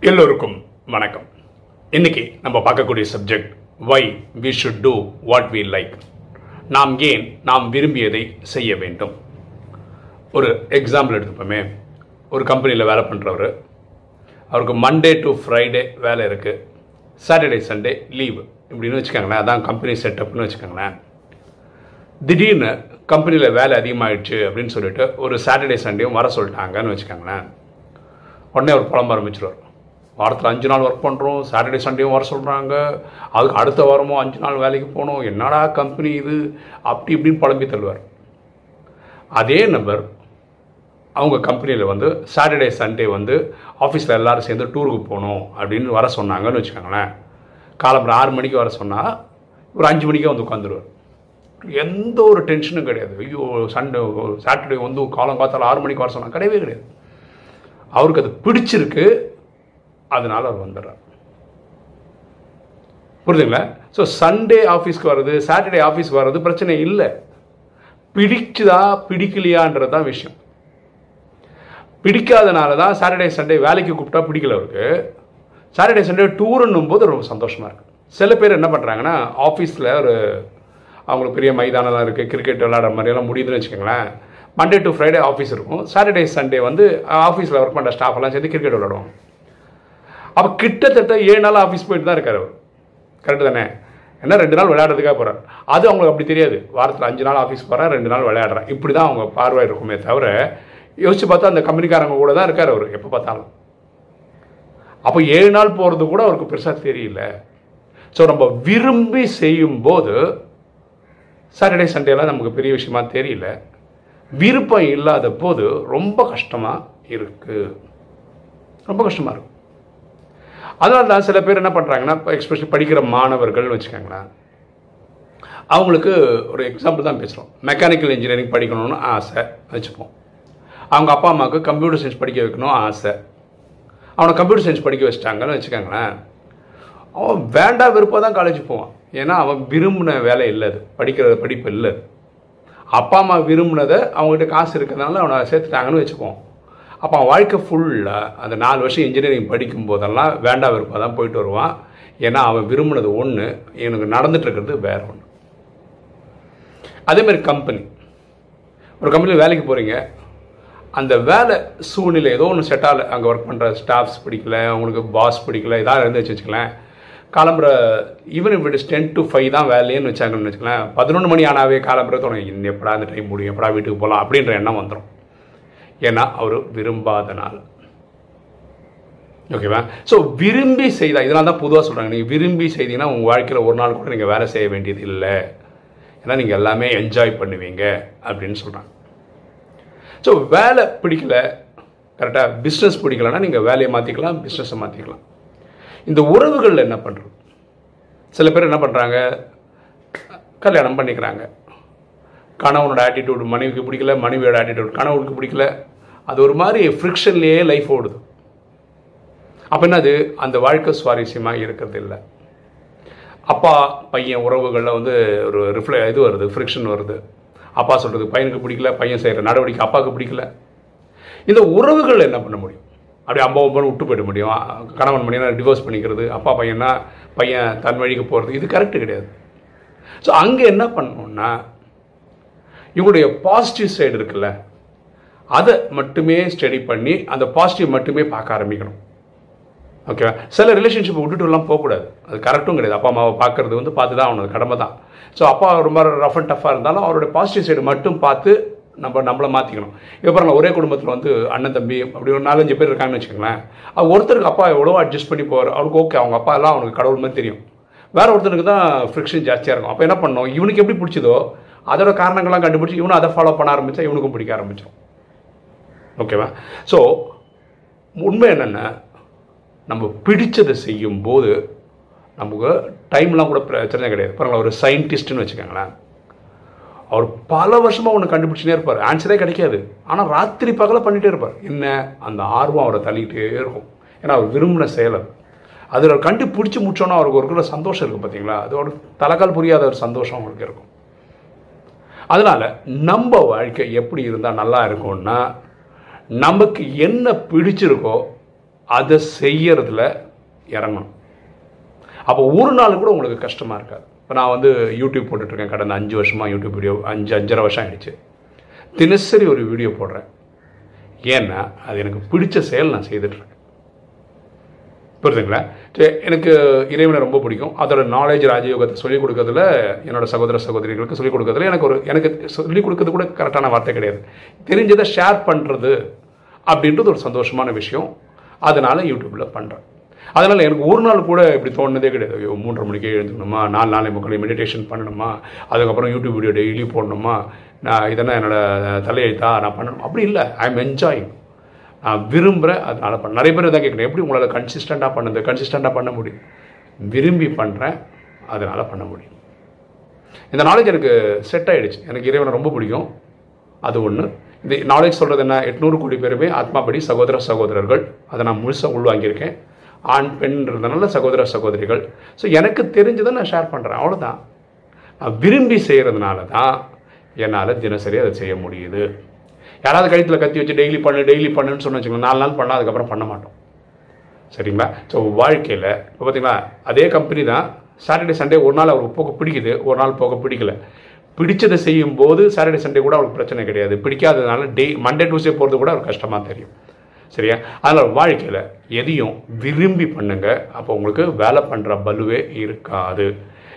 எல்லோருக்கும் வணக்கம். இன்னைக்கு நம்ம பார்க்கக்கூடிய subject why we should do what we like நாம் ஏன் நாம் விரும்பியதை செய்ய வேண்டும். ஒரு எக்ஸாம்பிள் எடுத்துப்போமே. ஒரு கம்பெனியில் வேலை பண்ணுறவர் அவருக்கு மண்டே டு ஃப்ரைடே வேலை இருக்குது சாட்டர்டே சண்டே லீவு இப்படின்னு வச்சுக்கோங்களேன். அதான் கம்பெனி செட்டப்னு வச்சுக்கோங்களேன். திடீர்னு கம்பெனியில் வேலை அதிகமாகிடுச்சு அப்படின்னு சொல்லிட்டு ஒரு சாட்டர்டே சண்டேயும் வர சொல்லிட்டாங்கன்னு வச்சுக்கோங்களேன். உடனே அவர் புலம்ப ஆரம்பிச்சிருவார். வாரத்தில் அஞ்சு நாள் ஒர்க் பண்ணுறோம் சாட்டர்டே சண்டேவும் வர சொல்கிறாங்க அதுக்கு அடுத்த வாரமும் அஞ்சு நாள் வேலைக்கு போகணும் என்னடா கம்பெனி இது? அப்படி இப்படின்னு புலம்பி தள்ளுவார். அதே நபர் அவங்க கம்பெனியில் வந்து சாட்டர்டே சண்டே வந்து ஆஃபீஸில் எல்லோரும் சேர்ந்து டூருக்கு போகணும் அப்படின்னு வர சொன்னாங்கன்னு வச்சுக்கோங்களேன். காலம்பரம் ஆறு மணிக்கு வர சொன்னால் ஒரு அஞ்சு மணிக்கே வந்து உட்காந்துருவார். எந்த ஒரு டென்ஷனும் கிடையாது. ஐயோ சண்டே சாட்டர்டே வந்து காலம் காத்தால் ஆறு மணிக்கு வர சொன்னால் கிடையவே கிடையாது. அவருக்கு அது பிடிச்சிருக்கு. அதனால அவர் வந்துடுறார். புரியுதுங்களா ஸோ சண்டே ஆஃபீஸ்க்கு வர்றது சாட்டர்டே ஆஃபீஸ்க்கு வர்றது பிரச்சனை இல்லை. பிடிக்குதா பிடிக்கலையான்றது தான் விஷயம். பிடிக்காதனால தான் சாட்டர்டே சண்டே வேலைக்கு கூப்பிட்டா பிடிக்கல அவருக்கு. சாட்டர்டே சண்டே டூருன்னும் போது ரொம்ப சந்தோஷமாக இருக்குது சில பேர் என்ன பண்ணுறாங்கன்னா ஆஃபீஸில் ஒரு அவங்களுக்கு பெரிய மைதானம்லாம் இருக்குது கிரிக்கெட் விளாட்ற மாதிரியெல்லாம் முடியுதுன்னு வச்சுக்கோங்களேன். மண்டே டு ஃப்ரைடே ஆஃபீஸ் இருக்கும். சாட்டர்டே சண்டே வந்து ஆஃபீஸில் ஒர்க் பண்ணுற ஸ்டாஃப் எல்லாம் சேர்ந்து கிரிக்கெட் விளாடுவாங்க அப்போ கிட்டத்தட்ட ஏழு நாள் ஆஃபீஸ் போயிட்டு தான் இருக்கார் அவர். கரெக்டு தானே? என்ன ரெண்டு நாள் விளையாடுறதுக்காக போகிறார் அது அவங்களுக்கு அப்படி தெரியாது. வாரத்தில் அஞ்சு நாள் ஆஃபீஸ் போகிறேன் ரெண்டு நாள் விளையாடுறேன் இப்படி தான் அவங்க பார்வை இருக்குமே தவிர யோசிச்சு பார்த்தா அந்த கம்பெனிக்காரங்க கூட தான் இருக்கார் அவர் எப்போ பார்த்தாலும். அப்போ ஏழு நாள் போகிறது கூட அவருக்கு பெருசாக தெரியல. ஸோ நம்ம விரும்பி செய்யும்போது சாட்டர்டே சண்டேலாம் நமக்கு பெரிய விஷயமா தெரியல. விருப்பம் இல்லாத போது ரொம்ப கஷ்டமாக இருக்குது ரொம்ப கஷ்டமாக இருக்கும் அதனால தான் சில பேர் என்ன பண்ணுறாங்கன்னா இப்போ எக்ஸ்பெஷலி படிக்கிற மாணவர்கள்னு வச்சுக்கோங்களேன். அவங்களுக்கு ஒரு எக்ஸாம்பிள் தான் பேசுகிறோம் மெக்கானிக்கல் இன்ஜினியரிங் படிக்கணும்னு ஆசை வச்சுப்போம். அவங்க அப்பா அம்மாவுக்கு கம்ப்யூட்டர் சயின்ஸ் படிக்க வைக்கணும் ஆசை. அவனை கம்ப்யூட்டர் சயின்ஸ் படிக்க வச்சிட்டாங்கன்னு வச்சுக்கோங்களேன். அவன் வேண்டாம் விருப்பம் தான் காலேஜ் போவான். ஏன்னா அவன் விரும்பின வேலை இல்லை அது. படிக்கிற படிப்பு இல்லை அப்பா அம்மா விரும்பினதை அவங்ககிட்ட காசு இருக்கிறதுனால அவனை சேர்த்துட்டாங்கன்னு வச்சுப்போம். அப்போ அவன் வாழ்க்கை ஃபுல்லாக அந்த நாலு வருஷம் இன்ஜினியரிங் படிக்கும் போதெல்லாம் வேண்டாம் விருப்பம் தான் போயிட்டு வருவான். ஏன்னா அவன் விரும்பினது ஒன்று எனக்கு நடந்துகிட்ருக்கிறது வேற ஒன்று அதேமாதிரி கம்பெனி ஒரு கம்பெனியில் வேலைக்கு போகிறீங்க அந்த வேலை சூழ்நிலை ஏதோ ஒன்று செட் ஆகலை. அங்கே ஒர்க் பண்ணுற ஸ்டாஃப்ஸ் பிடிக்கல அவங்களுக்கு பாஸ் பிடிக்கல இதாக இருந்துச்சு வச்சுக்கலாம் காலம்புற even if it ten to five தான் வேலைன்னு வச்சாங்கன்னு வச்சுக்கலாம் பதினொன்று மணி ஆனாவே காலம்புற தோணும் இன்னும் எப்படா அந்த டைம் முடியும் எப்படா வீட்டுக்கு போகலாம் அப்படின்ற எண்ணம் வந்துடும் ஏன்னா அவர் விரும்பாதனால். ஓகேவா ஸோ விரும்பி செய்தால் இதனால தான் பொதுவாக சொல்கிறாங்க நீங்கள் விரும்பி செய்தீங்கன்னா உங்கள் வாழ்க்கையில் ஒரு நாள் கூட நீங்கள் வேலை செய்ய வேண்டியது இல்லை. ஏன்னா நீங்கள் எல்லாமே என்ஜாய் பண்ணுவீங்க அப்படின்னு சொல்கிறாங்க ஸோ வேலை பிடிக்கல கரெக்டாக பிஸ்னஸ் பிடிக்கலன்னா நீங்கள் வேலையை மாற்றிக்கலாம் பிஸ்னஸை மாற்றிக்கலாம் இந்த உறவுகளில் என்ன பண்ணுறது சில பேர் என்ன பண்ணுறாங்க கல்யாணம் பண்ணிக்கிறாங்க. கணவனோட ஆட்டிடியூட் மனைவிக்கு பிடிக்கல மனைவியோட ஆட்டிடியூட் கணவனுக்கு பிடிக்கல. அது ஒரு மாதிரி ஃப்ரிக்ஷன்லேயே லைஃப் ஓடுது. அப்போ என்னது? அந்த வாழ்க்கை சுவாரஸ்யமாக இருக்கிறது இல்லை அப்பா பையன் உறவுகளில் வந்து ஒரு ரிஃப்ளை இது வருது ஃப்ரிக்ஷன் வருது. அப்பா சொல்கிறது பையனுக்கு பிடிக்கல பையன் செய்கிற நடவடிக்கை அப்பாவுக்கு பிடிக்கல. இந்த உறவுகள் என்ன பண்ண முடியும்? அப்படி அம்மா அம்மாவும் விட்டு போயிட முடியும். கணவன் மணினா டிவோர்ஸ் பண்ணிக்கிறது அப்பா பையனா பையன் தன் வழிக்கு போகிறது இது கரெக்டு கிடையாது. ஸோ அங்கே என்ன பண்ணணும்னா இவங்களுடைய பாசிட்டிவ் சைடு இருக்குல்ல அதை மட்டுமே ஸ்டடி பண்ணி அந்த பாசிட்டிவ் மட்டுமே பார்க்க ஆரம்பிக்கணும். ஓகேவா சில ரிலேஷன்ஷிப்பை விட்டுட்டுலாம் போகக்கூடாது அது கரெக்டும் கிடையாது. அப்பா அம்மாவை பார்க்குறது வந்து பார்த்து தான் அவனது கடமை தான். ஸோ அப்பா ரொம்ப ரஃப் அண்ட் டஃப்பாக இருந்தாலும் அவரோட பாசிட்டிவ் சைடு மட்டும் பார்த்து நம்ம நம்மளை மாற்றிக்கணும் இப்போ பாருங்கள் ஒரே குடும்பத்தில் வந்து அண்ணன் தம்பி அப்படி ஒரு நாலஞ்சு பேர் இருக்காங்கன்னு வச்சுக்கோங்களேன். அவர் ஒருத்தருக்கு அப்பா எவ்வளோ அட்ஜஸ்ட் பண்ணி போவார். அவருக்கு ஓகே அவங்க அப்பா எல்லாம் அவனுக்கு கடவுள் மாதிரி தெரியும். வேற ஒருத்தருக்கு தான் ஃப்ரிக்ஷன் ஜாஸ்தியாக இருக்கும். அப்போ என்ன பண்ணோம் இவனுக்கு எப்படி பிடிச்சதோ அதோட காரணங்கள்லாம் கண்டுபிடிச்சி இவனும் அதை ஃபாலோ பண்ண ஆரம்பித்தா இவனுக்கும் பிடிக்க ஆரம்பித்தோம் ஓகேவா ஸோ உண்மை என்னென்னா நம்ம பிடிச்சதை செய்யும் போது நமக்கு டைம்லாம் கூட பிரச்சனை கிடையாது. பாருங்களா ஒரு சயின்டிஸ்ட்னு வச்சுக்கோங்களேன். அவர் பல வருஷமாக ஒன்று கண்டுபிடிச்சினே இருப்பார். ஆன்சரே கிடைக்காது. ஆனால் ராத்திரி பகலை பண்ணிகிட்டே இருப்பார். என்ன? அந்த ஆர்வம் அவரை தள்ளிக்கிட்டே இருக்கும். ஏன்னா அவர் விரும்பின செயலர் அதில் கண்டுபிடிச்சி முடிச்சோன்னா அவருக்கு ஒரு கூட சந்தோஷம் இருக்கும் பார்த்தீங்களா அதோட தலைக்கால் புரியாத ஒரு சந்தோஷம் அவருக்கு இருக்கும். அதனால் நம்ம வாழ்க்கை எப்படி இருந்தால் நல்லா இருக்கும்னா நமக்கு என்ன பிடிச்சிருக்கோ அதை செய்யறதுல இறங்கணும். அப்போ ஒரு நாள் கூட உங்களுக்கு கஷ்டமாக இருக்காது. இப்போ நான் வந்து யூடியூப் போட்டுட்ருக்கேன் கடந்த அஞ்சு வருஷமாக யூடியூப் வீடியோ அஞ்சு அஞ்சரை வருஷம் ஆயிடுச்சு. தினசரி ஒரு வீடியோ போடுறேன். ஏன்னா அது எனக்கு பிடிச்ச செயல் நான் செய்துட்ருக்கேன். புரியுதுங்களா? சரி, எனக்கு இறைவனை ரொம்ப பிடிக்கும். அதோட நாலேஜ் ராஜயோகத்தை சொல்லிக் கொடுக்கறதுல என்னோட சகோதர சகோதரிகளுக்கு சொல்லிக் கொடுக்கறதுல எனக்கு ஒரு எனக்கு சொல்லிக் கொடுக்கறது கூட கரெக்டான வார்த்தை கிடையாது. தெரிஞ்சதை ஷேர் பண்ணுறது அப்படின்றது ஒரு சந்தோஷமான விஷயம். அதனால் யூடியூப்பில் பண்ணுறேன் அதனால் எனக்கு ஒரு நாள் கூட இப்படி தோணுனதே கிடையாது. ஐயோ மூன்றரை மணிக்கே எழுந்துக்கணுமா? நாலு நாளை முக்களை மெடிடேஷன் பண்ணணுமா? அதுக்கப்புறம் யூடியூப் வீடியோ டெய்லி போடணுமா? நான் இதெல்லாம் என்னோடய தலையெழுத்தா? நான் பண்ணணும்? அப்படி இல்லை. ஐ எம் என்ஜாயிங் நான் விரும்புகிறேன் பண்ண நிறைய பேர் தான் கேட்குறேன் எப்படி உங்களால் கன்சிஸ்டண்ட்டாக பண்ணுது கன்சிஸ்டண்ட்டாக பண்ண முடியும். விரும்பி பண்ணுறேன் அதனால் பண்ண முடியும். இந்த நாலேஜ் எனக்கு செட் ஆகிடுச்சு எனக்கு இறைவனை ரொம்ப பிடிக்கும். அது ஒன்று இந்த நாலேஜ் சொல்கிறது என்ன? எட்நூறு கோடி பேருமே ஆத்மாபடி சகோதர சகோதரர்கள். அதை நான் முழுசாக உள்வாங்கியிருக்கேன் ஆண் பெண்ன்றதுனால சகோதர சகோதரிகள். ஸோ எனக்கு தெரிஞ்சதை நான் ஷேர் பண்ணுறேன் அவ்வளோதான் நான் விரும்பி செய்கிறதுனால தான் என்னால் தினசரி அதை செய்ய முடியுது. யாராவது கழுத்தில் கத்தி வச்சு டெய்லி பண்ணு டெய்லி பண்ணுன்னு சொன்னு வச்சுக்கோங்க. நாலு நாள் பண்ணால் அதுக்கப்புறம் பண்ண மாட்டோம். சரிங்களா? ஸோ வாழ்க்கையில் இப்போ பார்த்தீங்களா அதே கம்பெனி தான் சாட்டர்டே சண்டே ஒரு நாள் அவருக்கு போக பிடிக்குது ஒரு நாள் போக பிடிக்கல. பிடிச்சதை செய்யும் போது சாட்டர்டே சண்டே கூட அவருக்கு பிரச்சனை கிடையாது. பிடிக்காததுனால டே மண்டே டூஸ்டே போகிறது கூட அவருக்கு கஷ்டமாக தெரியும். சரியா? அதனால் வாழ்க்கையில் எதையும் விரும்பி பண்ணுங்க. அப்போ உங்களுக்கு வேலை பண்ணுற பலுவே இருக்காது.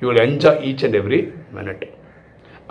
You will enjoy each and every minute